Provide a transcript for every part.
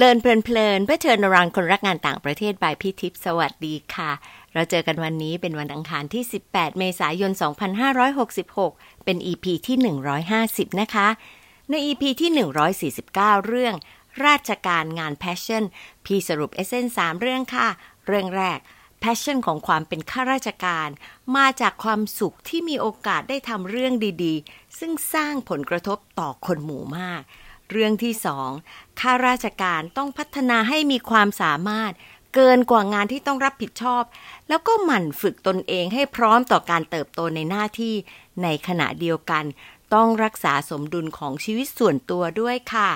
เลินเพลินๆเพื่อเชิญรังคนรักงานต่างประเทศบายพี่ทิพย์สวัสดีค่ะ เราเจอกันวันนี้เป็นวันอังคารที่ 18 เมษายน 2566 เป็น EP ที่ 150 นะคะ ใน EP ที่ 149 เรื่อง ราชการงาน Passion พี่สรุปเอเซนสามเรื่องค่ะ เรื่องแรก Passion ของความเป็นข้าราชการ มาจากความสุขที่มีโอกาสได้ทำเรื่องดีๆ ซึ่งสร้างผลกระทบต่อคนหมู่มาก เรื่องที่สองข้าราชการต้องพัฒนาให้มีความสามารถเกินกว่างานที่ต้องรับผิดชอบ แล้วก็หมั่นฝึกตนเองให้พร้อมต่อการเติบโตในหน้าที่ในขณะเดียวกัน ต้องรักษาสมดุลของชีวิตส่วนตัวด้วยค่ะ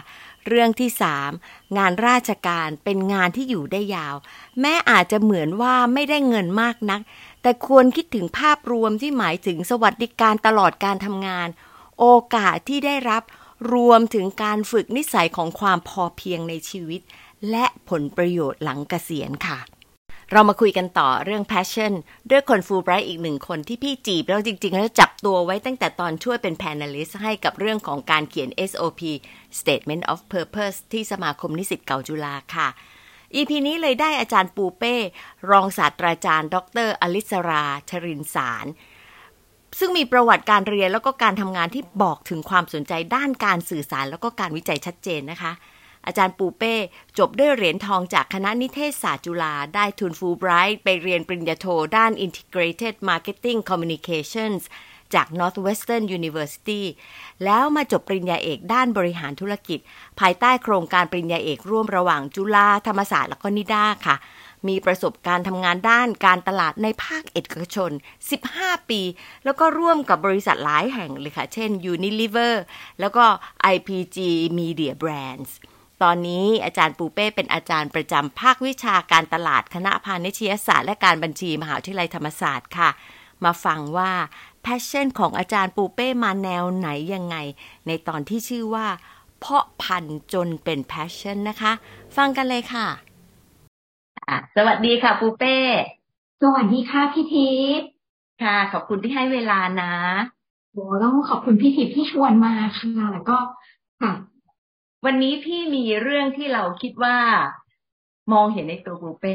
เรื่องที่สามงานราชการเป็นงานที่อยู่ได้ยาว แม้อาจจะเหมือนว่าไม่ได้เงินมากนัก แต่ควรคิดถึงภาพรวมที่หมายถึงสวัสดิการตลอดการทำงาน โอกาสที่ได้รับ รวมถึงการฝึกนิสัยของความพอเพียงในชีวิต และผลประโยชน์หลังเกษียณค่ะ เรามาคุยกันต่อเรื่อง passion ด้วยคนฟูไบรท์อีกหนึ่งคนที่พี่จีบแล้วจริง ๆ แล้วจับตัวไว้ตั้งแต่ตอนช่วยเป็น panelist ให้กับเรื่องของการเขียน SOP Statement of Purpose ที่สมาคมนิสิตเก่าจุฬาค่ะ EP นี้เลยได้อาจารย์ปูเป้ รองศาสตราจารย์ ดรอลิสราชรินสาร ซึ่งมีประวัติการเรียนแล้วก็การทำงานที่บอกถึงความสนใจด้านการสื่อสารแล้วก็การวิจัยชัดเจนนะคะ อาจารย์ปูเป้ จบด้วยเหรียญทองจากคณะนิเทศศาสตร์จุฬาได้ทุนฟูไบรท์ไปเรียนปริญญาโทด้าน Integrated Marketing Communications จาก Northwestern University แล้วมาจบปริญญาเอกด้านบริหารธุรกิจ ภายใต้โครงการปริญญาเอกร่วมระหว่างจุฬาธรรมศาสตร์และก็นิด้าค่ะ มีประสบการณ์ทำงานด้านการตลาดในภาคเอกชน 15 ปี แล้วก็ร่วมกับบริษัทหลายแห่งเลยค่ะ เช่น Unilever แล้วก็ IPG Media Brands ตอนนี้อาจารย์ปูเป้เป็นอาจารย์ประจำภาควิชาการตลาดคณะพาณิชยศาสตร์และการบัญชีมหาวิทยาลัยธรรมศาสตร์ค่ะ มาฟังว่า passion ของอาจารย์ปูเป้มาแนวไหนยังไง ในตอนที่ชื่อว่า เพาะพันธุ์จนเป็น passion นะคะ ฟังกันเลยค่ะ สวัสดีค่ะปูเป้ สวัสดีค่ะพี่ทิพย์ค่ะ ขอบคุณที่ให้เวลานะโหต้องขอบคุณพี่ทิพย์ที่ชวนมาค่ะแล้วก็ค่ะวันนี้พี่มีเรื่องที่เราคิดว่า มองเห็นในตัวปูเป้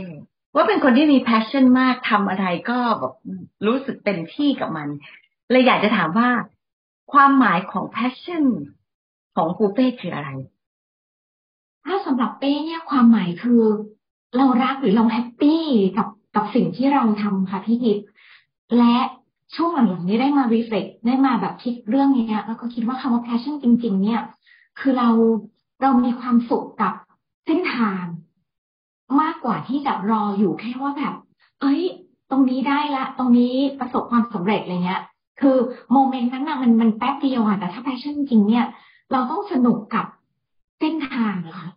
ว่าเป็นคนที่มี passion มากทำอะไรก็แบบรู้สึกเต็มที่กับมันเลยอยากจะถามว่าความหมายของ passion ของปูเป้คืออะไร ถ้าสำหรับเป้เนี่ยความหมายคือ เรารักหรือเราแฮปปี้กับกับสิ่งที่เราทำค่ะพี่ทิพย์และช่วงหลังๆนี้ได้มา reflect ได้มาแบบคิดเรื่องนี้แล้วก็คิดว่าคำว่า passion จริง ๆ เนี่ย คือเราเรามีความสุขกับเส้นทาง มากกว่าที่จะรออยู่แค่ว่าแบบ เอ้ย ตรงนี้ได้ละ ตรงนี้ประสบความสำเร็จอะไรเงี้ย คือโมเมนต์นั้นนะมันมันแป๊บเดียวอะแต่ถ้า passion จริงเนี่ย เราต้องสนุกกับเส้นทางอะค่ะ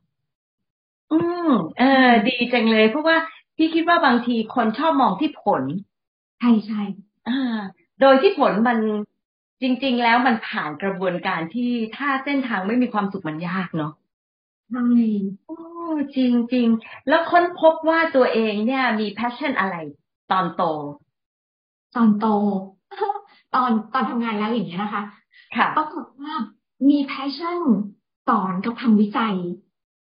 อืมเออ ดีจังเลย เพราะว่าพี่คิดว่าบางทีคนชอบมองที่ผล ใช่ใช่อ่า โดยที่ผลมันจริง ๆ แล้วมันผ่านกระบวนการที่ถ้าเส้นทางไม่มีความสุขมันยากเนาะใช่โอ้จริงจริงๆแล้วค้นพบว่าตัวเองเนี่ย มี passion อะไร ตอนโต ตอนโต ตอนตอนทำงานแล้วอย่างเงี้ยนะคะ ค่ะปรากฏว่ามี passion สอนกับทำวิจัย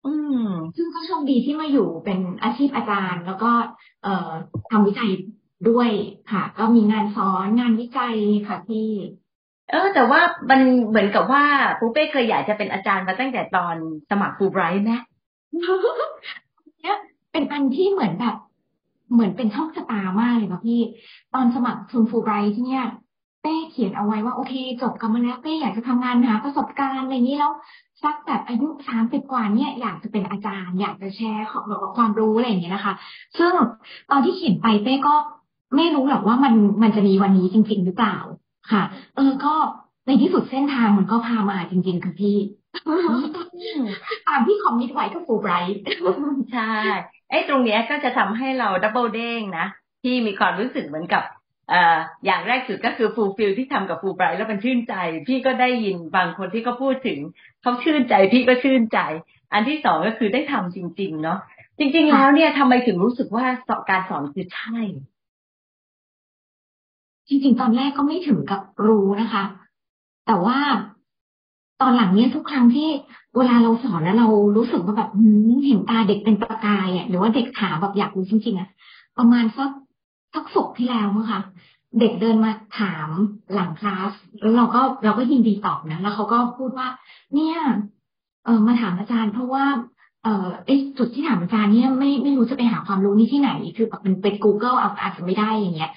อืม ซึ่งก็โชคดีที่มาอยู่เป็นอาชีพอาจารย์ แล้วก็ เอ่อทำวิจัยด้วยค่ะ ก็มีงานสอนงานวิจัยค่ะพี่ เออ แต่ว่ามันเหมือนกับว่าปูเป้เคยอยากจะเป็นอาจารย์มาตั้งแต่ตอนสมัครฟูไบรท์ไหมเนี่ยเป็นอันที่เหมือนแบบ เหมือนเป็นโชคชะตามากเลยค่ะพี่ ตอนสมัครทุนฟูไบรท์ที่เนี่ย เป้เขียนเอาไว้ว่าโอเคจบกันมาแล้วเป้อยากจะทำงานหาประสบการณ์อะไรอย่างนี้แล้วสักแบบอายุสามสิบกว่าเนี่ยอยากจะเป็นอาจารย์ อยากจะแชร์ของแบบว่าความรู้อะไรอย่างเงี้ยนะคะ ซึ่งตอนที่เขียนไปเป้ก็ไม่รู้หรอกว่ามันมันจะมีวันนี้จริง ๆ หรือเปล่าค่ะ เออก็ในที่สุดเส้นทางมันก็พามาจริง ๆ ค่ะพี่ตามที่ commit ไว้กับฟูไบรท์ใช่ไอ้ตรงเนี้ยก็จะทำให้เรา double เด้งนะที่มีความรู้สึกเหมือนกับเอย่างแรกสุดก็คือ fulfill ที่ทำกับฟูลไบรท์แล้วมันชื่นใจ พี่ก็ได้ยินบางคนที่เขาพูดถึงเขาชื่นใจพี่ก็ชื่นใจ อันที่สองก็คือได้ทำจริง ๆ เนาะจริง ๆ แล้วเนี่ยทำไมถึงรู้สึกว่าสการสอนคือใช่ จริง ๆ ตอนแรกก็ไม่ถึงกับรู้นะคะ แต่ว่าตอนหลังเนี่ยทุกครั้งที่เวลาเราสอนแล้วเรารู้สึกว่าแบบเห็นตาเด็กเป็นประกายอะหรือว่าเด็กถามแบบอยากรู้จริงๆอะประมาณสัก สักศกที่แล้วมั้งคะเด็กเดินมาถามหลังคลาสแล้วเราก็เราก็ยินดีตอบนะแล้วเขาก็พูดว่า เนี่ยเออมาถามอาจารย์ เพราะว่า เออไอจุดที่ถามอาจารย์เนี่ยไม่ไม่รู้จะไปหาความรู้นี้ที่ไหน คือแบบเป็นเป็น Google เอาอาจจะไม่ได้อย่างเงี้ย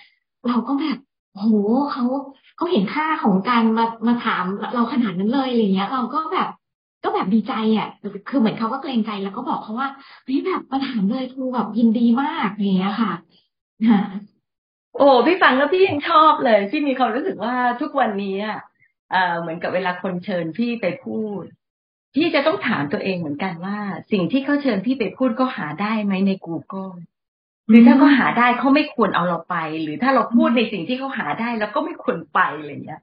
เราก็แบบโหเขาเขาเห็นค่าของการมามาถามเราขนาดนั้นเลยอะไรเงี้ย เราก็แบบก็แบบดีใจอะ คือเหมือนเขาก็เกรงใจแล้วก็บอกเขาว่าเฮ้ยแบบมาถามเลยครูแบบยินดีมากอย่างเงี้ยค่ะ โอ้พี่ฟังแล้วพี่ยังชอบเลยพี่มีความรู้สึกว่าทุกวันนี้อะเหมือนกับเวลาคนเชิญพี่ไปพูด พี่จะต้องถามตัวเองเหมือนกันว่า สิ่งที่เขาเชิญพี่ไปพูดก็หาได้ไหมใน Google หรือถ้าเขาหาได้เขาไม่ควรเอาเราไป หรือถ้าเราพูดในสิ่งที่เขาหาได้แล้วก็ไม่ควรไปอะไรเงี้ย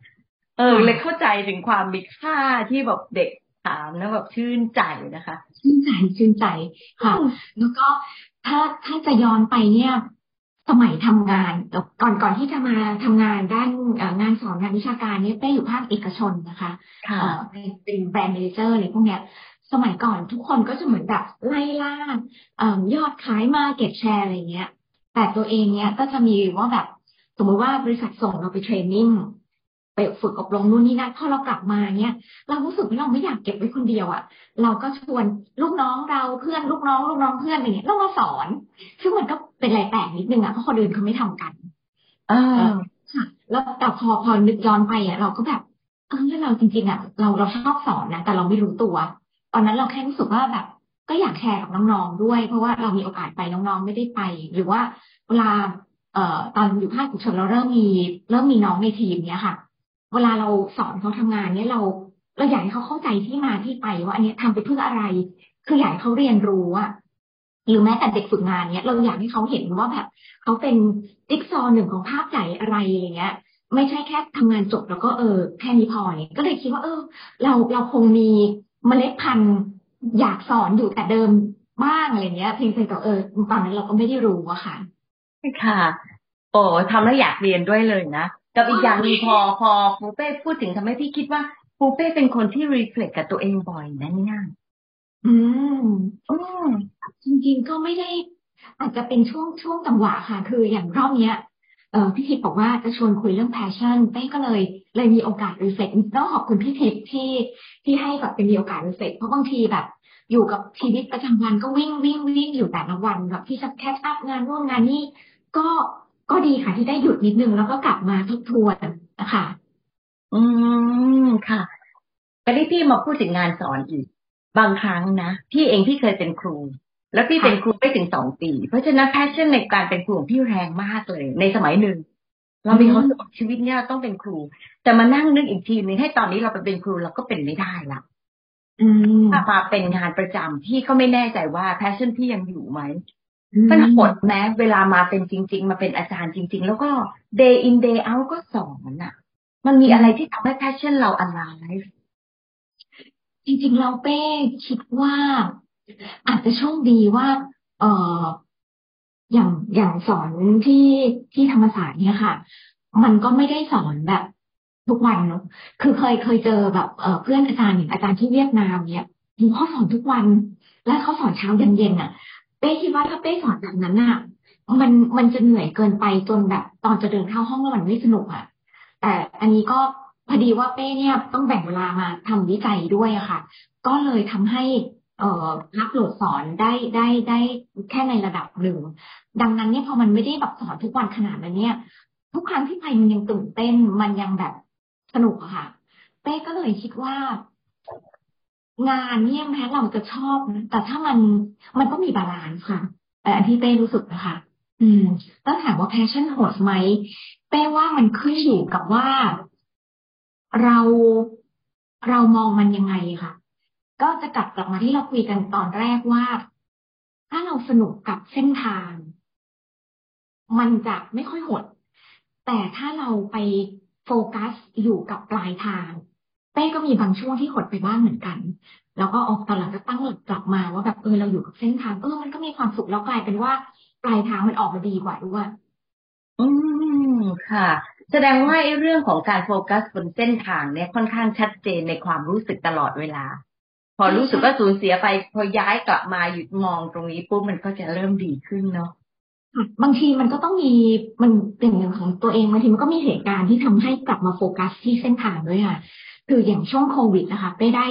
เออ เลยเข้าใจถึงความมีค่าที่แบบเด็กถามแล้วแบบชื่นใจนะคะ ชื่นใจชื่นใจค่ะ แล้วก็ถ้าถ้าจะย้อนไปเนี่ย สมัยทำงานก่อนก่อนที่จะมาทำงานด้านงานสอนงานวิชาการเนี่ยเป้อยู่ภาคเอกชนนะคะเป็นแบรนด์เมนเจอร์อะไรพวกเนี้ยสมัยก่อนทุกคนก็จะเหมือนแบบไล่ล่ายอดขายมาเก็ตแชร์อะไรเงี้ย แต่ตัวเองเนี้ยก็จะมีว่าแบบสมมติว่าบริษัทส่งเราไปเทรนนิ่งไปฝึกอบรมนู่นนี่นั่นพอเรากลับมาเนี่ย เรารู้สึกว่าเราไม่อยากเก็บไว้คนเดียวอะ่ะ เราก็ชวนลูกน้องเราเพื่อนลูกน้อง ลูกน้องเพื่อนอะไรเงี้ยเรามาสอนซึ่งมันก็ เป็นอะไรแปลกนิดนึงอะ่ะเพราะคนอื่นเขาไม่ทำกัน เออค่ะแล้วแต่พอพอนึกย้อนไปอะ่ะเราก็แบบเออเราจริงๆอะ่ะเราเราชอบสอนนะแต่เราไม่รู้ตัว ตอนนั้นเราแค่รู้สึกว่าแบบ ก็อยากแชร์กับน้องๆด้วย เพราะว่าเรามีโอกาสไปน้องๆไม่ได้ไป หรือว่าเวลาเอ่อตอนอยู่ภาคฉุกเฉินเราเริ่มมีเริ่มมีน้องในทีมเนี้ยค่ะ เวลาเราสอนเขาทำงานเนี่ยเราเราอยากให้เขาเข้าใจที่มาที่ไปว่าอันนี้ทำไปเพื่ออะไร คืออยากให้เขาเรียนรู้อะ หรือแม้แต่เด็กฝึกงานเนี่ยเราอยากให้เขาเห็นว่าแบบเขาเป็นจิ๊กซอหนึ่งของภาพใหญ่อะไรอย่างเงี้ย ไม่ใช่แค่ทำงานจบแล้วก็เออแค่นี้พอเนี่ยก็เลยคิดว่า เออ เราเราคงมีเมล็ดพันธุ์อยากสอนอยู่แต่เดิมบ้างอะไรเงี้ยเพียงแต่เออตอนนั้นเราก็ไม่ได้รู้อะค่ะค่ะ โอ้ทำแล้วอยากเรียนด้วยเลยนะกับอีกอย่างนึงพอพอปูเป้พูดถึงทำให้พี่คิดว่าปูเป้เป็นคนที่รีเฟล็กกับตัวเองบ่อยนะเนี่ย อืมอืมจริงๆก็ไม่ได้ อาจจะเป็นช่วงช่วงจังหวะค่ะ คืออย่างรอบเนี้ยเออพี่ทิพย์บอกว่าจะชวนคุยเรื่อง passion เป้ก็เลย เลยมีโอกาสรีเฟล็กต้องขอบคุณพี่ทิพย์ที่ที่ให้แบบเป็นมีโอกาสรีเฟล็กเพราะบางทีแบบอยู่กับชีวิตประจำวันก็วิ่งวิ่งวิ่งอยู่แต่ละวันแบบที่จะแคชอัพงานร่วมงานนี่ก็ก็ดีค่ะที่ได้หยุดนิดนึงแล้วก็กลับมาทบทวนนะคะอืมค่ะก็ได้พี่มาพูดถึงงานสอนอีก บางครั้งนะพี่เองพี่เคยเป็นครู แล้วพี่เป็นครูไม่ถึงสองปี เพราะฉะนั้น passion ในการเป็นครูของพี่แรงมากเลย ในสมัยหนึ่ง เรามีความสุขชีวิตเนี่ยต้องเป็นครู แต่มานั่งนึกอีกทีนึงให้ตอนนี้เราไปเป็นครูเราก็เป็นไม่ได้ละถ้ามาเป็นงานประจำพี่ก็ไม่แน่ใจว่า passion พี่ยังอยู่ไหมมันหดไหมเวลามาเป็นจริง ๆ มาเป็นอาจารย์จริง ๆ แล้วก็ day in day out ก็สอนอะมันมีอะไรที่ทำให้ passion เรา alive จริงๆเราเป้คิดว่าอาจจะโชคดีว่า เอออย่างอย่างสอนที่ที่ธรรมศาสตร์เนี่ยค่ะ มันก็ไม่ได้สอนแบบทุกวันเนาะคือเคยเคยเจอแบบเเพื่อนอาจารย์อย่างอาจารย์ที่เวียดนามเนี่ยเขาสอนทุกวัน และเขาสอนเช้าเย็นๆอะ เป้คิดว่าถ้าเป้สอนแบบนั้นน่ะ มันมันจะเหนื่อยเกินไปจนแบบ ตอนจะเดินเข้าห้องแล้วมันไม่สนุกอะ แต่อันนี้ก็ อดีว่าเป้เนี่ยต้องแบ่งเวลามาทำวิจัยด้วยค่ะ ก็เลยทำให้เอ่อรับโหลดสอนได้ได้ได้แค่ในระดับหนึ่ง ดังนั้นเนี่ยพอมันไม่ได้แบบสอนทุกวันขนาดนั้นเนี่ย ทุกครั้งที่ไปมันยังตื่นเต้นมันยังแบบสนุกอะค่ะ เป้ก็เลยคิดว่า งานเนี่ยแม้เราจะชอบนะแต่ถ้ามันมันก็มี balance ค่ะแต่อันที่เป้รู้สึกนะคะ อืมต้องถามว่า passion หดไหมเป้ว่ามันขึ้นอยู่กับว่า เราเรามองมันยังไงค่ะ ก็จะกลับกลับมาที่เราคุยกันตอนแรกว่า ถ้าเราสนุกกับเส้นทาง มันจะไม่ค่อยหด แต่ถ้าเราไปโฟกัสอยู่กับปลายทาง เป้ก็มีบางช่วงที่หดไปบ้างเหมือนกัน แล้วก็ออกตอนหลังก็ตั้งหลักกลับมาว่าแบบเออเราอยู่กับเส้นทางเออมันก็มีความสุขแล้วกลายเป็นว่า ปลายทางมันออกมาดีกว่าด้วยอืมค่ะ แสดงว่าไอ้เรื่องของการโฟกัสบนเส้นทางเนี่ยค่อนข้างชัดเจนในความรู้สึกตลอดเวลา พอรู้สึกว่าสูญเสียไป พอย้ายกลับมาหยุดมองตรงนี้ปุ๊บมันก็จะเริ่มดีขึ้นเนาะบางทีมันก็ต้องมีมันเป็นอย่างของตัวเองบางทีมันก็มีเหตุการณ์ที่ทำให้กลับมาโฟกัสที่เส้นทางด้วยค่ะ คืออย่างช่วงโควิดนะคะไปได้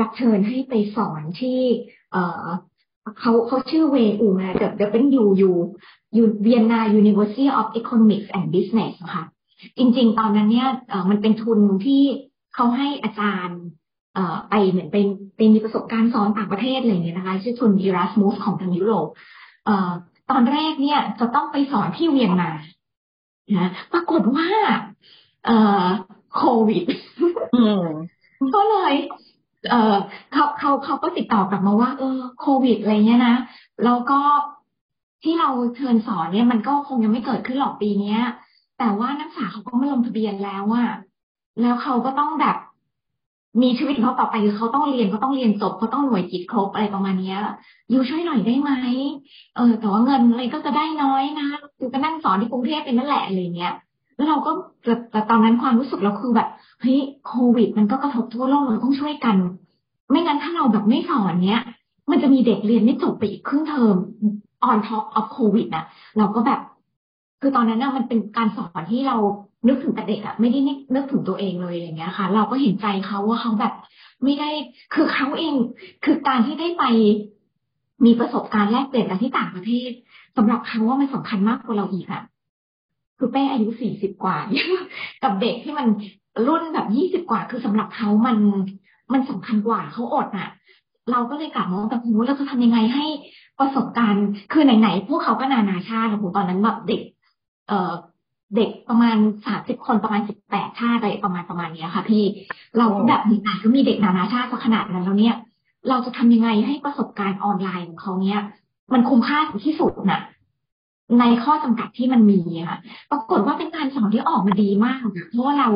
รับเชิญให้ไปสอนที่ เออเขาเขาชื่อเวอูนะเดี๋ยวเดี๋ยวเป็นยูยูยูเวียนนา University of Economics and Business นะคะ จริง ๆ ตอนนั้นเนี่ยเออมันเป็นทุนที่เขาให้อาจารย์เอ่อไปเหมือนเป็นเป็นมีประสบการณ์สอนต่างประเทศอะไรอย่างเงี้ยนะคะชื่อทุน Erasmus ของทางยุโรปเอ่อตอนแรกเนี่ยจะต้องไปสอนที่เวียนนานะปรากฏว่าเอ่อโควิดก็เลยเออเขาเขาเขาก็ติดต่อกลับมาว่า เออ โควิดอะไรเงี้ยนะแล้วก็ที่เราเชิญสอนเนี่ยมันก็คงยังไม่เกิดขึ้นหรอกปีเนี้ย แต่ว่านักศึกษาเขาก็ไม่ลงทะเบียนแล้วอะแล้วเขาก็ต้องแบบมีชีวิตของเขาต่อไปคือเขาต้องเรียนเขาต้องเรียนจบเขาต้องหน่วยกิจครบอะไรประมาณนี้ยูช่วยหน่อยได้ไหมเออ แต่ว่าเงินอะไรก็จะได้น้อยนะยูก็นั่งสอนที่กรุงเทพเป็นนั่นแหละอะไรเงี้ย แล้วเราก็แต่ตอนนั้นความรู้สึกเราคือแบบเฮ้ยโควิด มันก็กระทบทั่วโลกเราต้องช่วยกัน ไม่งั้นถ้าเราแบบไม่สอนเนี้ย มันจะมีเด็กเรียนไม่จบไปอีกครึ่งเทอม on top of โควิดนะเราก็แบบ คือตอนนั้นน่ะมันเป็นการสอนที่เรานึกถึงแต่เด็กอะไม่ได้นึกถึงตัวเองเลยอย่างเงี้ยค่ะ เราก็เห็นใจเขาว่าเขาแบบ ไม่ได้คือเขาเอง คือการที่ได้ไปมีประสบการณ์แลกเปลี่ยนกันที่ต่างประเทศสำหรับเขาว่ามันสำคัญมากกว่าเราอีกอะคือเป้อายุสี่สิบกว่ากับเด็กที่มันรุ่นแบบยี่สิบกว่า คือสำหรับเขามันมันสำคัญกว่าเขาอดอะเราก็เลยกลับมาแต่หูเราจะทำยังไงให้ประสบการณ์ คือไหนๆพวกเขาก็นานาชาตินะผมตอนนั้นแบบเด็ก เอ่อเด็กประมาณสามสิบคนประมาณสิบแปดชาติอะไรประมาณประมาณนี้ค่ะ พี่เราแบบไหนก็มีเด็กนานาชาติขนาดนั้นแล้วเนี่ย เราจะทำยังไงให้ประสบการณ์ออนไลน์ของเขาเนี่ย มันคุ้มค่าที่สุดน่ะ ในข้อจำกัดที่มันมีค่ะปรากฏว่าเป็นการสอนที่ออกมาดีมากเพราะว่าเรา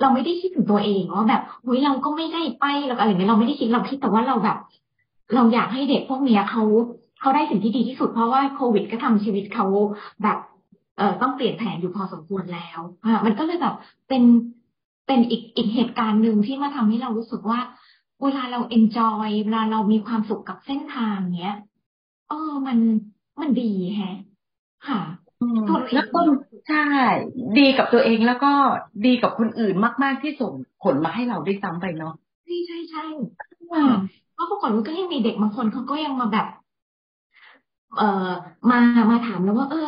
เราไม่ได้คิดถึงตัวเองว่าแบบเฮ้ยเราก็ไม่ได้ไปหรอกอะไรเงี้ยเราไม่ได้คิดเราคิดแต่ว่าเราแบบ เราอยากให้เด็กพวกเนี้ยเขาเขาได้สิ่งที่ดีที่สุดเพราะว่าโควิดก็ทำชีวิตเขาแบบ เอ่อต้องเปลี่ยนแผนอยู่พอสมควรแล้วอ่ามันก็เลยแบบเป็นเป็นอีกอีกเหตุการณ์หนึ่งที่มาทำให้เรารู้สึกว่า เวลาเราเอนจอยเวลาเรามีความสุขกับเส้นทางเนี้ยเออมันมันดีแฮะ ค่ะแล้วก็ใช่ ดีกับตัวเองแล้วก็ดีกับคนอื่นมาก ๆที่ส่งผลมาให้เราได้ซ้ำไปเนาะใช่ใช่ใช่เพราะปรากฏว่าก็ยังมีเด็กบางคนเขาก็ยังมาแบบ เอ่อมามาถามแล้วว่า เออ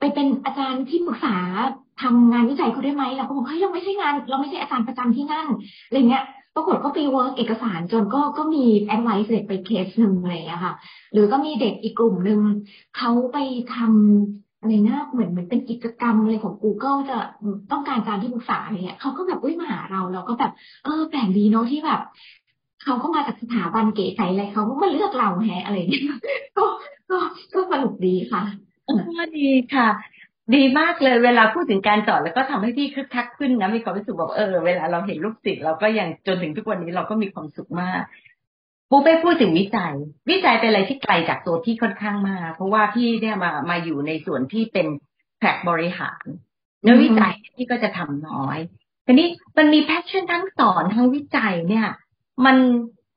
ไปเป็นอาจารย์ที่ปรึกษาทำงานวิจัยเขาได้ไหมเราก็บอกเฮ้ยเราไม่ใช่งาน เราไม่ใช่อาจารย์ประจำที่นั่นอะไรเงี้ยปรากฏก็ไป work เอกสารจนก็ก็มี advise เด็กไปเคสหนึ่งอะไรอะค่ะ หรือก็มีเด็กอีกกลุ่มหนึ่งเขาไปทำอะไรนะเหมือนเหมือนเป็นกิจกรรมอะไรของ Google จะต้องการการที่ปรึกษาอะไรเงี้ยเขาก็แบบอุ้ยมาหาเราเราก็แบบเออแปลกดีเนาะที่แบบเขาก็มาจากสถาบันเก๋ไก๋อะไรเขาก็มาเลือกเราแฮะอะไรเงี้ยก็ก็ก็สนุกดีค่ะ ก็ดีค่ะ ดีมากเลยเวลาพูดถึงการสอนแล้วก็ทำให้พี่คึกคักขึ้นนะมีความรู้สึกบอกเออเวลาเราเห็นลูกศิษย์เราก็ยังจนถึงทุกวันนี้เราก็มีความสุขมากปูไปพูดถึงวิจัย วิจัยเป็นอะไรที่ไกลจากตัวพี่ค่อนข้างมาก เพราะว่าพี่เนี่ยมามาอยู่ในส่วนที่เป็นแพกบริหารเนื้อวิจัยพี่ก็จะทำน้อยทีนี้มันมี passion ทั้งสอนทั้งวิจัยเนี่ย มัน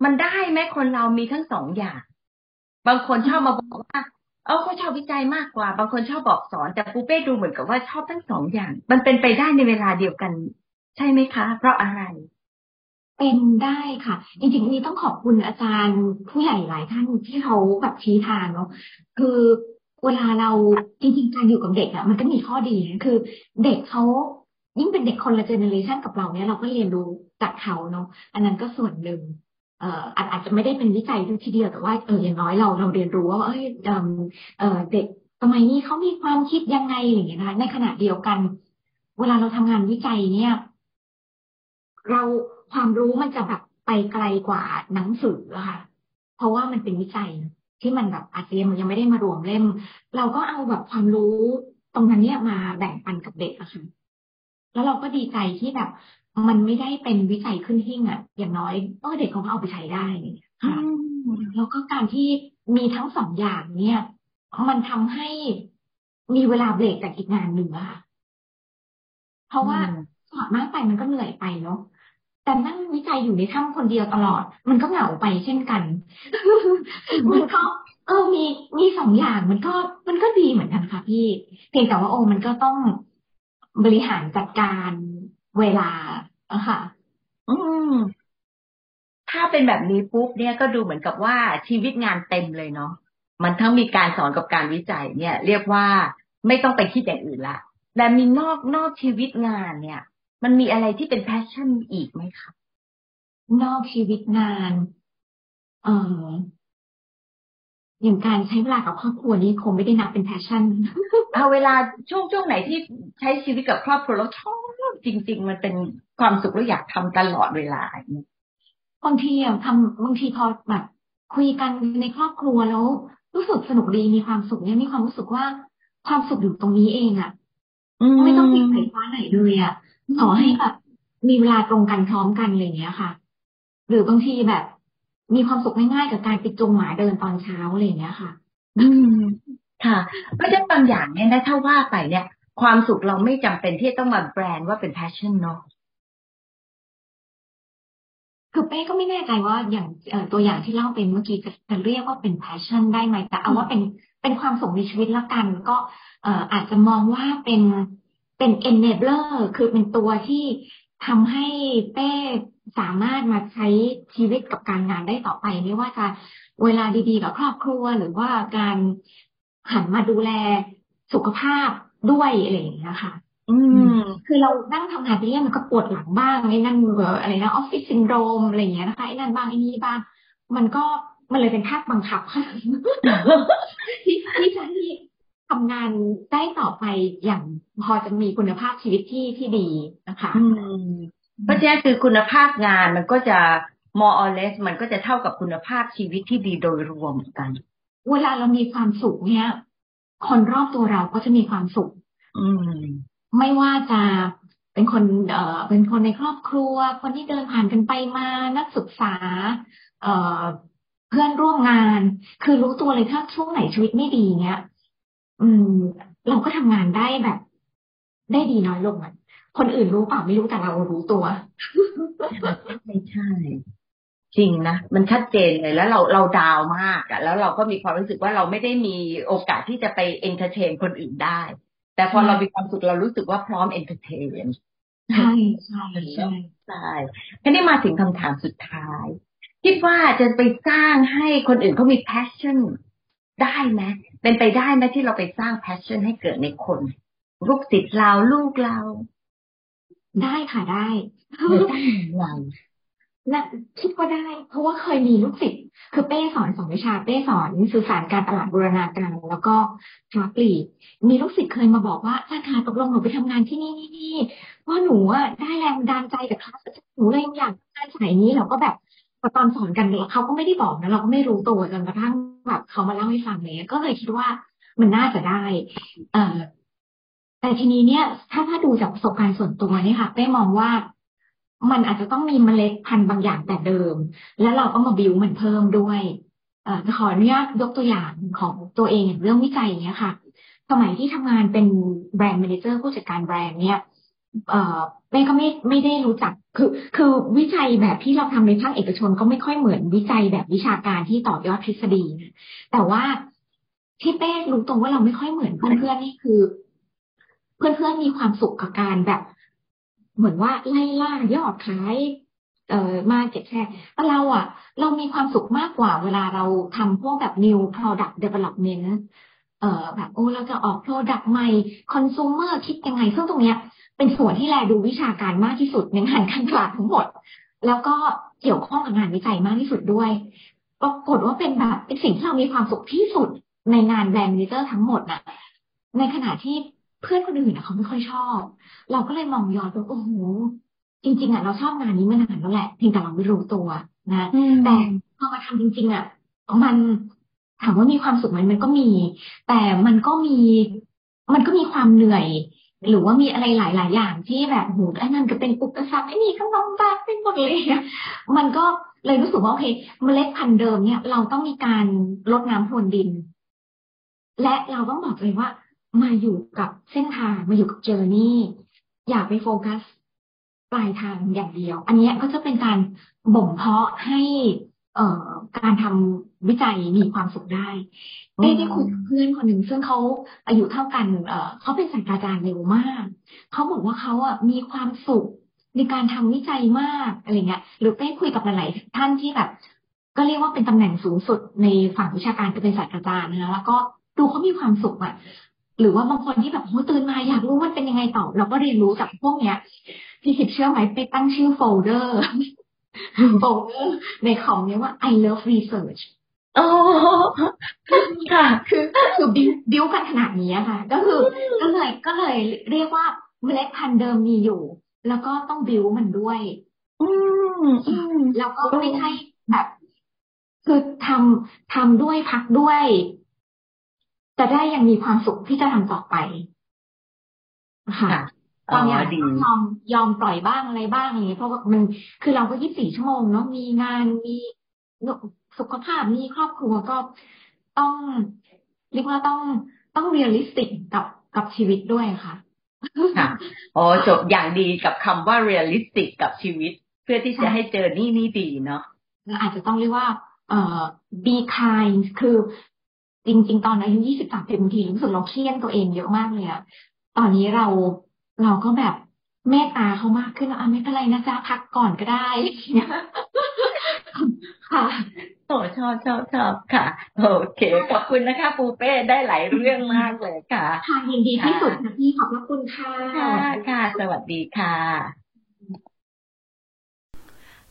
มันได้ไหมคนเรามีทั้งสองอย่าง บางคนชอบมาบอกว่า เออเขาชอบวิจัยมากกว่า บางคนชอบบอกสอน แต่ปูเป้ดูเหมือนกับว่าชอบทั้งสองอย่าง มันเป็นไปได้ในเวลาเดียวกัน ใช่ไหมคะ เพราะอะไรเป็นได้ค่ะ จริงๆนี้ต้องขอบคุณอาจารย์ผู้ใหญ่หลายท่านที่เขาแบบชี้ทางเนาะคือเวลาเราจริงๆการอยู่กับเด็กอะมันก็มีข้อดีคือ เด็กเขายิ่งเป็นเด็กคนละเจเนอเรชันกับเราเนี่ยเราก็เรียนรู้จากเขาเนาะอันนั้นก็ส่วนหนึ่ง เอ่ออาจจะไม่ได้เป็นวิจัยทีเดียวแต่ว่าเอออย่างน้อยเราเราเรียนรู้ว่าเอ้ยเออเด็กสมัยนี้เขามีความคิดยังไงอย่างเงี้ยนะคะในขณะเดียวกัน เวลาเราทำงานวิจัยเนี่ย เราความรู้มันจะแบบไปไกลกว่าหนังสือค่ะ เพราะว่ามันเป็นวิจัยที่มันแบบอาจจะยังยังไม่ได้มารวมเล่ม เราก็เอาแบบความรู้ตรงนั้นเนี่ยมาแบ่งปันกับเด็กอะค่ะแล้วเราก็ดีใจที่แบบ มันไม่ได้เป็นวิจัยขึ้นหิ้งอะ อย่างน้อยเออเด็กเขาก็เอาไปใช้ได้ค่ะแล้วก็การที่มีทั้งสองอย่างเนี่ย มันทำให้มีเวลาเบรกจากอีกงานหนึ่งอะเพราะว่าสอนมากไปมันก็เหนื่อยไปเนาะแต่นั่งวิจัยอยู่ในถ้ำคนเดียวตลอด มันก็เหงาไปเช่นกันมันก็เออมีมีสองอย่างมันก็มันก็ดีเหมือนกันค่ะพี่ เพียงแต่ว่าโอ้มันก็ต้องบริหารจัดการ เวลาอะค่ะ อืม ถ้าเป็นแบบนี้ปุ๊บเนี่ยก็ดูเหมือนกับว่าชีวิตงานเต็มเลยเนาะมันทั้งมีการสอนกับการวิจัย เนี่ย เรียกว่าไม่ต้องไปคิดอย่างอื่นละแต่มีนอกนอกชีวิตงานเนี่ย มันมีอะไรที่เป็น passion อีกไหมคะนอกชีวิตงาน เออ อย่างการใช้เวลากับครอบครัวนี้คงไม่ได้นับเป็นแพชชั่นเอาเวลาช่วงช่วงไหนที่ใช้ชีวิตกับครอบครัวแล้วชอบจริง ๆ มันเป็นความสุขแล้วอยากทำตลอดเวลาบางทีอะทำบางทีพอแบบคุยกันในครอบครัวแล้ว รู้สึกสนุกดีมีความสุขเนี่ยมีความรู้สึกว่าความสุขอยู่ตรงนี้เองอะไม่ต้องติดไฟฟ้าไหนเลยอะขอให้แบบมีเวลาตรงกันพร้อมกันอะไรอย่างเงี้ยค่ะ หรือบางทีแบบ มีความสุขง่ายๆกับการไปจูงหมาเดินตอนเช้าอะไรอย่างเงี้ยค่ะ อืมค่ะเพราะฉะนั้นบางอย่างเนี่ยนะถ้าว่าไปเนี่ย ความสุขเราไม่จำเป็นที่ต้องมาแบรนด์ว่าเป็น passion เนาะคือเป้ก็ไม่แน่ใจว่าอย่างตัวอย่างที่เล่าเป็นเมื่อกี้จะจะเรียกว่าเป็น passion ได้ไหมแต่เอาว่าเป็นเป็นความสุขในชีวิตละกัน ก็อาจจะมองว่าเป็นเป็น enabler คือเป็นตัวที่ ทำให้เป้สามารถมาใช้ชีวิตกับการงานได้ต่อไป ไม่ว่าจะเวลาดีๆกับครอบครัว หรือว่าการหันมาดูแลสุขภาพด้วยอะไรอย่างเงี้ยค่ะ อืม คือเรานั่งทำงานไปเรื่อยมันก็ปวดหลังบ้างไอ้นั่นเอออะไรนะออฟฟิศซินโดรมอะไรอย่างเงี้ยนะคะไอ้นั่นบ้างไอ้นี่บ้าง มันก็มันเลยเป็นภาคบังคับค่ะที่ที่จะที่ ทำงานได้ต่อไปอย่างพอจะมีคุณภาพชีวิตที่ที่ดีนะคะเพราะฉะนั้นคือคุณภาพงานมันก็จะ more or less มันก็จะเท่ากับคุณภาพชีวิตที่ดีโดยรวมกัน เวลาเรามีความสุขเนี่ย คนรอบตัวเราก็จะมีความสุข อืม ไม่ว่าจะเป็นคนเอ่อเป็นคนในครอบครัว คนที่เดินผ่านกันไปมานักศึกษา เอ่อเพื่อนร่วมงาน คือรู้ตัวเลยถ้าช่วงไหนชีวิตไม่ดีเนี้ย อืม เราก็ทำงานได้แบบ ได้ดีน้อยลงอะคนอื่นรู้เปล่าไม่รู้แต่เรารู้ตัวไม่ใช่ จริงนะ มันชัดเจนเลยแล้วเราเรา down มากอะแล้วเราก็มีความรู้สึกว่าเราไม่ได้มีโอกาสที่จะไป entertain คนอื่นได้ แต่พอเรามีความสุขเรารู้สึกว่าพร้อม entertainใช่ใช่ใช่ใช่ทีนี้มาถึงคำถามสุดท้าย คิดว่าจะไปสร้างให้คนอื่นเขามี passion ได้ไหม เป็นไปได้ไหมที่เราไปสร้าง passion ให้เกิดในคนลูกศิษย์เราลูกเรา ได้ค่ะได้ได้หลังนะคิดว่าได้ เพราะว่าเคยมีลูกศิษย์คือเป้สอนสองวิชาเป้สอนสื่อสารการตลาดบูรณาการแล้วก็ค้าปลีกมีลูกศิษย์เคยมาบอกว่าอาจารย์ตกลงหนูไปทำงานที่นี่นี่นี่ว่าหนูอะได้แรงดันใจจากคลาสหนูเลยอยากงานสายนี้เราก็แบบพอตอนสอนกันเขาก็ไม่ได้บอกนะเราก็ไม่รู้ตัวจนกระทั่ง แบบเขามาเล่าให้ฟังเลยก็เลยคิดว่ามันน่าจะได้ เออแต่ทีนี้เนี่ย ถ้าถ้าดูจากประสบการณ์ส่วนตัวเนี่ยค่ะเป้มองว่ามันอาจจะต้องมีเมล็ดพันธุ์บางอย่างแต่เดิม แล้วเราก็มาบิวมันเพิ่มด้วยเอ่อขออนุญาตยกตัวอย่างของตัวเองเรื่องวิจัยเนี้ยค่ะ สมัยที่ทำงานเป็นแบรนด์แมเนเจอร์ผู้จัดการแบรนด์เนี่ย เอ่อเป้ก็ไม่ไม่ได้รู้จักคือ คือวิจัยแบบที่เราทำในภาคเอกชนก็ไม่ค่อยเหมือนวิจัยแบบวิชาการที่ต่อยอดทฤษฎีนะแต่ว่าที่เป้รู้ตรงว่าเราไม่ค่อยเหมือนเพื่อนๆนี่คือ เพื่อนๆมีความสุขกับการแบบ เหมือนว่าไล่ล่ายอดขายเอ่อมาเก็ตแชร์แต่เราอะ เรามีความสุขมากกว่าเวลาเราทำพวกแบบ new product development เอ่อแบบโอ้เราจะออก product ใหม่ consumer คิดยังไงซึ่งตรงเนี้ย เป็นส่วนที่แลดูวิชาการมากที่สุดในงานการตลาดทั้งหมด แล้วก็เกี่ยวข้องกับงานวิจัยมากที่สุดด้วยปรากฏว่าเป็นแบบเป็นสิ่งที่เรามีความสุขที่สุดในงานแบรนด์มิเตอร์ทั้งหมดน่ะในขณะที่เพื่อนคนอื่นเขาไม่ค่อยชอบ เราก็เลยมองย้อนไปโอ้โหจริง ๆอะเราชอบงานนี้มานานแล้วแหละเพียงแต่เราไม่รู้ตัวนะแต่พอมาทำจริง ๆ อะ มันถามว่ามีความสุขไหมมันก็มี แต่มันก็มี มันก็มีความเหนื่อย หรือว่ามีอะไรหลาย ๆ อย่างที่แบบโหไอ้นั่นก็เป็นอุปสรรคไอ้นี่ก็ลำบากเป็นหมดเลยมันก็เลยรู้สึกว่าโอเคเมล็ดพันธุ์เดิมเนี่ย เราต้องมีการลดน้ำพรวนดิน และเราต้องบอกเลยว่า มาอยู่กับเส้นทางมาอยู่กับเจอร์นี่อย่าไปโฟกัสปลายทางอย่างเดียว อันนี้ก็จะเป็นการบ่มเพาะให้เอ่อการทำ วิจัยมีความสุขได้ ได้ได้คุยกับเพื่อนคนหนึ่งซึ่งเขาอายุเท่ากันเอ่อเขาเป็นศาสตราจารย์เร็วมากเขาบอกว่าเขาอะมีความสุขในการทำวิจัยมากอะไรเงี้ยหรือได้คุยกับหลายๆท่านที่แบบ ก็เรียกว่าเป็นตำแหน่งสูงสุดในฝั่งวิชาการก็เป็นศาสตราจารย์นะคะแล้วก็ดูเขามีความสุขอะหรือว่าบางคนที่แบบโอ้ตื่นมาอยากรู้มันเป็นยังไงต่อ เราก็เรียนรู้จากพวกเนี้ยพี่คิดเชื่อไหมไปตั้งชื่อ folder folder ในคอมนี้ว่า I love research โอ้ค่ะ คือคือบิวบิวกันขนาดนี้ค่ะ ก็คือก็เลยก็เลยเรียกว่าเมล็ดพันธุ์เดิมมีอยู่ แล้วก็ต้องบิวมันด้วยอืมอืมแล้วก็ไม่ใช่แบบ คือทำทำด้วยพักด้วย จะได้ยังมีความสุขที่จะทำต่อไปค่ะค่ะตอนนี้ดีต้องยอมยอมปล่อยบ้างอะไรบ้างอย่างเงี้ยเพราะว่ามันคือเราก็ยี่สิบสี่ชั่วโมงเนาะมีงานมี สุขภาพมีครอบครัวก็ต้องเรียกว่าต้องต้อง realistic กับกับชีวิตด้วยค่ะค่ะโอ้จบอย่างดีกับคำว่า realistic กับชีวิต เพื่อที่จะให้เจอนี่นี่ดีเนาะอาจจะต้องเรียกว่า เอ่อ be kind คือจริง ๆ ตอนอายุยี่สิบสามสิบบางทีรู้สึกเราเครียดตัวเองเยอะมากเลยอะตอนนี้เราเราก็แบบเมตตาเขามากขึ้นแล้วอะไม่เป็นไรนะจ๊ะพักก่อนก็ได้ ค่ะโอ้ชอบชอบชอบค่ะ โอเค ขอบคุณนะคะ ปูเป้ได้หลายเรื่องมากเลยค่ะค่ะยินดีที่สุดค่ะพี่ขอบพระคุณค่ะค่ะค่ะ สวัสดีค่ะ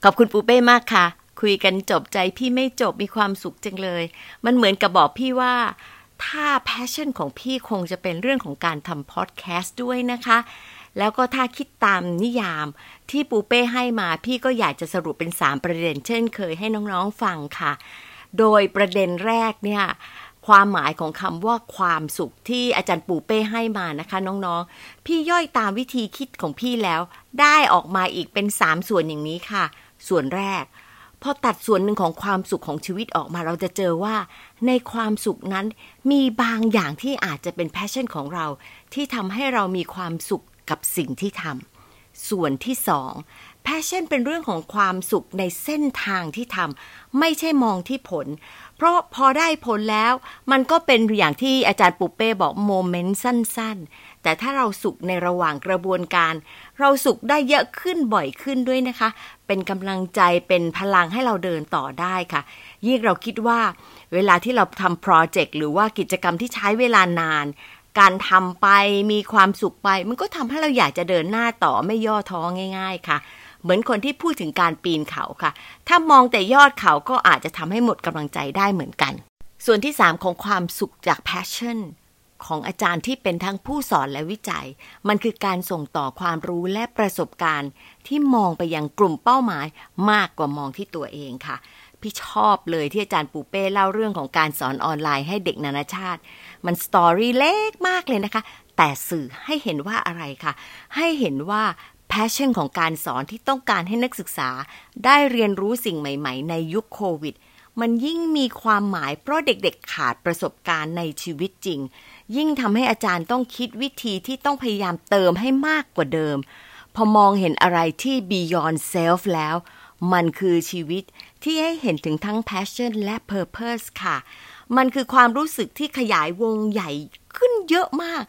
ขอบคุณปูเป้มากค่ะ คุยกันจบใจพี่ไม่จบมีความสุขจังเลย มันเหมือนกับบอกพี่ว่าถ้า passion ของพี่คงจะเป็นเรื่องของการทำพอดแคสต์ด้วยนะคะ แล้วก็ถ้าคิดตามนิยามที่ปูเป้ให้มา พี่ก็อยากจะสรุปเป็น 3 ประเด็น เช่นเคยให้น้องๆฟังค่ะ โดยประเด็นแรกเนี่ยความหมายของคำว่าความสุขที่อาจารย์ปูเป้ให้มานะคะ น้องๆ พี่ย่อยตามวิธีคิดของพี่แล้ว ได้ออกมาอีกเป็น 3 ส่วนอย่างนี้ค่ะ ส่วนแรกพอตัดส่วนหนึ่งของความสุขของชีวิตออกมาเราจะเจอว่า ในความสุขนั้นมีบางอย่างที่อาจจะเป็น passion ของเรา ที่ทำให้เรามีความสุข กับสิ่งที่ทำส่วนที่สอง passion เป็นเรื่องของความสุขในเส้นทางที่ทำไม่ใช่มองที่ผล เพราะพอได้ผลแล้ว มันก็เป็นอย่างที่อาจารย์ปุเป้บอกโมเมนต์สั้นๆ แต่ถ้าเราสุขในระหว่างกระบวนการ เราสุขได้เยอะขึ้นบ่อยขึ้นด้วยนะคะ เป็นกำลังใจเป็นพลังให้เราเดินต่อได้ค่ะ ยิ่งเราคิดว่า เวลาที่เราทำโปรเจกต์หรือว่ากิจกรรมที่ใช้เวลานาน การทำไปมีความสุขไป มันก็ทำให้เราอยากจะเดินหน้าต่อไม่ย่อท้อง่าย ๆ ค่ะ เหมือนคนที่พูดถึงการปีนเขาค่ะ ถ้ามองแต่ยอดเขาก็อาจจะทำให้หมดกำลังใจได้เหมือนกัน ส่วนที่ 3 ของความสุขจาก passion ของอาจารย์ที่เป็นทั้งผู้สอนและวิจัย มันคือการส่งต่อความรู้และประสบการณ์ ที่มองไปยังกลุ่มเป้าหมายมากกว่ามองที่ตัวเองค่ะ พี่ชอบเลยที่อาจารย์ปูเป้เล่าเรื่องของการสอนออนไลน์ให้เด็กนานาชาติ มันสตอรี่เล็กมากเลยนะคะ แต่สื่อให้เห็นว่าอะไรคะให้เห็นว่าแพชชั่นของการสอนที่ต้องการให้นักศึกษา ได้เรียนรู้สิ่งใหม่ ๆ ในยุคโควิด มันยิ่งมีความหมายเพราะเด็กๆขาดประสบการณ์ในชีวิตจริง ยิ่งทำให้อาจารย์ต้องคิดวิธีที่ต้องพยายามเติมให้มากกว่าเดิม พอมองเห็นอะไรที่ beyond self แล้ว มันคือชีวิตที่ให้เห็นถึงทั้ง passion และ purpose ค่ะ มันคือความรู้สึกที่ขยายวงใหญ่ขึ้นเยอะมาก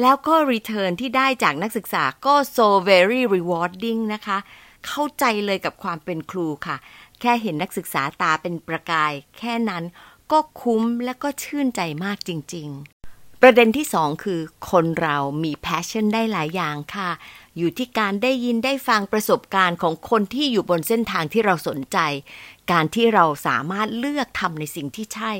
แล้วก็ return ที่ได้จากนักศึกษาก็ so very rewarding นะคะ เข้าใจเลยกับความเป็นครูค่ะ แค่เห็นนักศึกษาตาเป็นประกาย แค่นั้นก็คุ้มและก็ชื่นใจมากจริง ๆ ประเด็นที่สองคือ คนเรามี passion ได้หลายอย่างค่ะ อยู่ที่การได้ยินได้ฟังประสบการณ์ของคนที่อยู่บนเส้นทางที่เราสนใจ การที่เราสามารถเลือกทำในสิ่งที่ใช่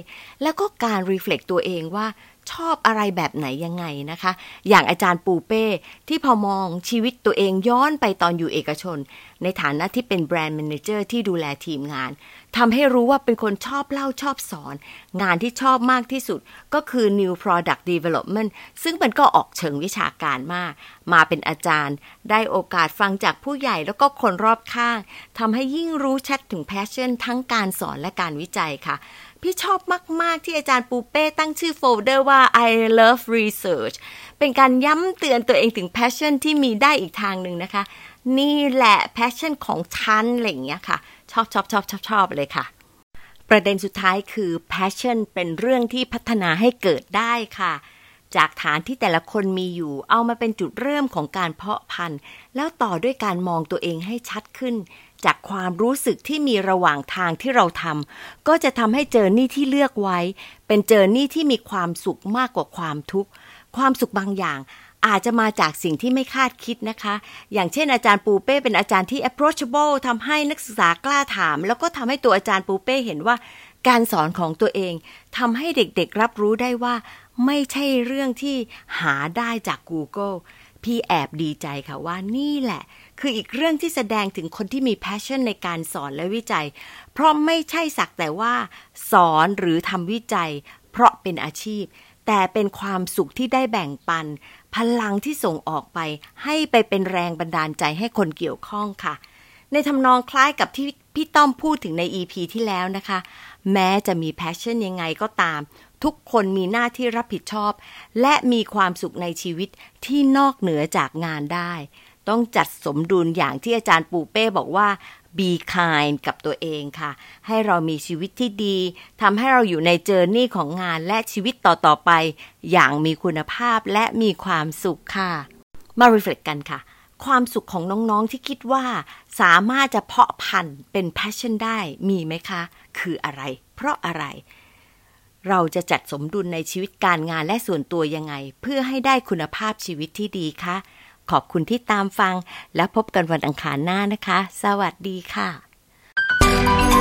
แล้วก็การ reflect ตัวเองว่าชอบอะไรแบบไหนยังไงนะคะ อย่างอาจารย์ปูเป้ที่พอมองชีวิตตัวเองย้อนไปตอนอยู่เอกชน ในฐานะที่เป็นแบรนด์ m ม n a เจอร์ที่ดูแลทีมงาน ทำให้รู้ว่าเป็นคนชอบเล่าชอบสอน งานที่ชอบมากที่สุดก็คือ new product development ซึ่งมันก็ออกเชิงวิชาการมาก มาเป็นอาจารย์ ได้โอกาสฟังจากผู้ใหญ่แล้วก็คนรอบข้างทำให้ยิ่งรู้ชัดถึง passion ทั้งการสอนและการวิจัยค่ะ พี่ชอบมาก ๆ ที่อาจารย์ปูเป้ตั้งชื่อโฟลเดอร์ว่า I love research เป็นการย้ำเตือนตัวเองถึง passion ที่มีได้อีกทางหนึ่งนะคะ นี่แหละ passion ของฉันอะไรอย่างเงี้ยค่ะ ชอบชอบชอบชอบชอบเลยค่ะ ประเด็นสุดท้ายคือ passion เป็นเรื่องที่พัฒนาให้เกิดได้ค่ะ จากฐานที่แต่ละคนมีอยู่ เอามาเป็นจุดเริ่มของการเพาะพันธุ์ แล้วต่อด้วยการมองตัวเองให้ชัดขึ้น จากความรู้สึกที่มีระหว่างทางที่เราทำก็จะทำให้เจอนี่ที่เลือกไว้ เป็นเจอนี่ที่มีความสุขมากกว่าความทุกข์ความสุขบางอย่าง อาจจะมาจากสิ่งที่ไม่คาดคิดนะคะ อย่างเช่นอาจารย์ปูเป้เป็นอาจารย์ที่ approachable ทำให้นักศึกษากล้าถาม แล้วก็ทำให้ตัวอาจารย์ปูเป้เห็นว่าการสอนของตัวเองทำให้เด็กๆรับรู้ได้ว่า ไม่ใช่เรื่องที่หาได้จาก Google พี่แอบดีใจค่ะว่านี่แหละ คืออีกเรื่องที่แสดงถึงคนที่มี passion ในการสอนและวิจัย เพราะไม่ใช่สักแต่ว่า สอนหรือทำวิจัย เพราะเป็นอาชีพ แต่เป็นความสุขที่ได้แบ่งปัน พลังที่ส่งออกไป ให้ไปเป็นแรงบันดาลใจให้คนเกี่ยวข้องค่ะ ในทำนองคล้ายกับที่พี่ต้อมพูดถึงใน EP ที่แล้วนะคะ แม้จะมี passion ยังไงก็ตาม ทุกคนมีหน้าที่รับผิดชอบ และมีความสุขในชีวิตที่นอกเหนือจากงานได้ ต้องจัดสมดุลอย่างที่อาจารย์ปูเป้บอกว่า be kind กับตัวเองค่ะ ให้เรามีชีวิตที่ดีทำให้เราอยู่ในเจอร์นี่ของงานและชีวิตต่อ ๆ ไป อย่างมีคุณภาพและมีความสุขค่ะ มา reflect กันค่ะ ความสุขของน้อง ๆ ที่คิดว่า สามารถจะเพาะพันธุ์เป็น passion ได้มีไหมคะ คืออะไร เพราะอะไร เราจะจัดสมดุลในชีวิตการงานและส่วนตัวยังไง เพื่อให้ได้คุณภาพชีวิตที่ดีคะ ขอบคุณที่ตามฟัง และพบกันวันอังคารหน้านะคะ สวัสดีค่ะ